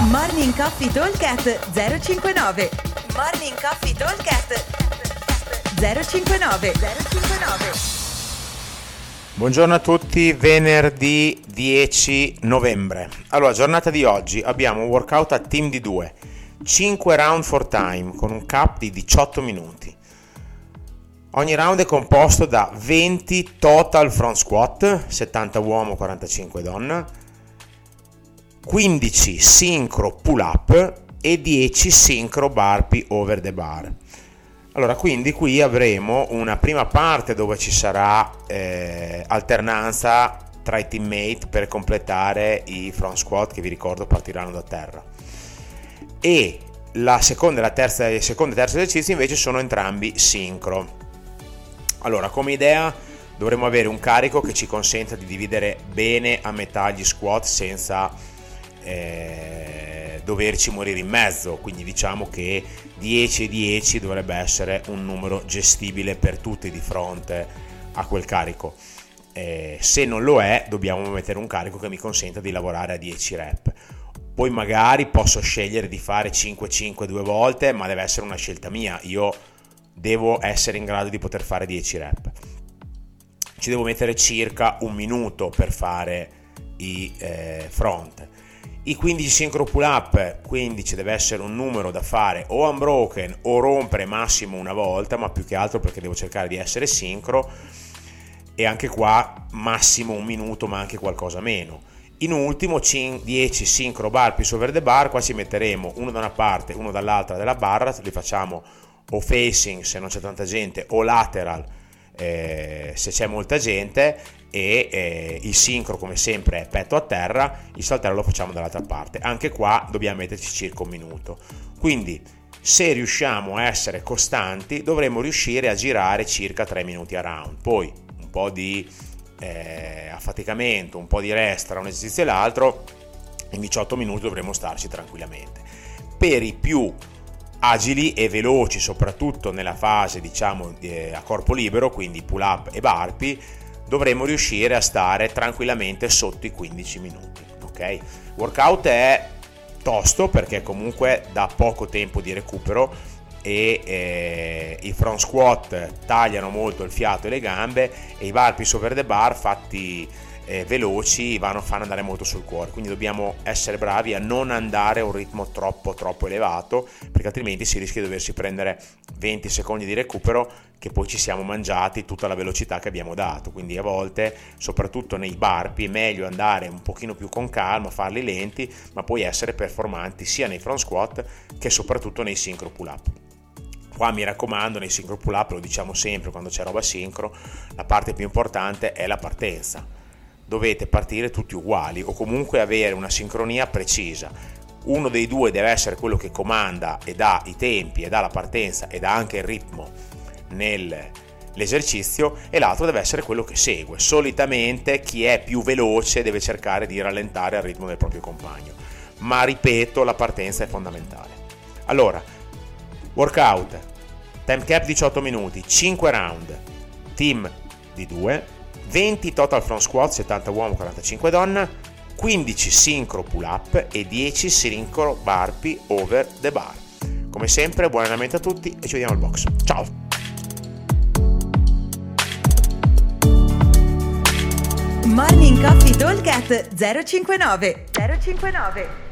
Morning Coffee Talkcast 059 Morning Coffee Talkcast 059 059 Buongiorno a tutti, venerdì 10 novembre. Allora, giornata di oggi abbiamo un workout a team di 2, 5 round for time con un cap di 18 minuti. Ogni round è composto da 20 total front squat, 70 uomo, 45 donna, 15 sincro pull up e 10 sincro burpee over the bar. Allora, quindi qui avremo una prima parte dove ci sarà eh, alternanza tra i teammate per completare i front squat che vi ricordo partiranno da terra. E la seconda e la terza, il secondo e terzo esercizio invece sono entrambi sincro. Allora, come idea dovremo avere un carico che ci consenta di dividere bene a metà gli squat senza eh, doverci morire in mezzo, quindi diciamo che 10 e 10 dovrebbe essere un numero gestibile per tutti di fronte a quel carico. Eh, se non lo è, dobbiamo mettere un carico che mi consenta di lavorare a 10 rep. Poi magari posso scegliere di fare 5-5 due volte, ma deve essere una scelta mia. Io devo essere in grado di poter fare 10 rep. Ci devo mettere circa un minuto per fare i eh, front i 15 synchro pull up, quindi ci deve essere un numero da fare o unbroken o rompere massimo una volta, ma più che altro perché devo cercare di essere sincro e anche qua massimo un minuto ma anche qualcosa meno. In ultimo 10 sincro bar più over the bar, qua ci metteremo uno da una parte, uno dall'altra della barra, li facciamo o facing se non c'è tanta gente o lateral eh, se c'è molta gente e eh, il sincro come sempre è petto a terra, il saltello lo facciamo dall'altra parte. Anche qua dobbiamo metterci circa un minuto. Quindi se riusciamo a essere costanti dovremo riuscire a girare circa 3 minuti a round. Poi un po' di eh, affaticamento, un po' di rest tra un esercizio e l'altro, in 18 minuti dovremo starci tranquillamente. Per i più agili e veloci, soprattutto nella fase diciamo eh, a corpo libero, quindi pull up e burpee, dovremo riuscire a stare tranquillamente sotto i 15 minuti. Ok? Workout è tosto perché comunque dà poco tempo di recupero e eh, i front squat tagliano molto il fiato e le gambe e i burpee over the bar fatti eh, veloci vanno, fanno andare molto sul cuore, quindi dobbiamo essere bravi a non andare a un ritmo troppo troppo elevato, perché altrimenti si rischia di doversi prendere 20 secondi di recupero che poi ci siamo mangiati tutta la velocità che abbiamo dato, quindi a volte, soprattutto nei barpi, è meglio andare un pochino più con calma, farli lenti, ma poi essere performanti sia nei front squat che soprattutto nei synchro pull up. Qua mi raccomando, nei synchro pull up, lo diciamo sempre quando c'è roba sincro, la parte più importante è la partenza dovete partire tutti uguali o comunque avere una sincronia precisa. Uno dei due deve essere quello che comanda e dà i tempi e dà la partenza e dà anche il ritmo nell'esercizio e l'altro deve essere quello che segue. Solitamente chi è più veloce deve cercare di rallentare al ritmo del proprio compagno, ma ripeto, la partenza è fondamentale. Allora, workout, time cap 18 minuti, 5 round, team di 2 20 total front squat 70 uomo 45 donna 15 sincro pull up e 10 sincro burpee over the bar. Come sempre buon allenamento a tutti e ci vediamo al box. Ciao! Morning Coffee Talk 059 059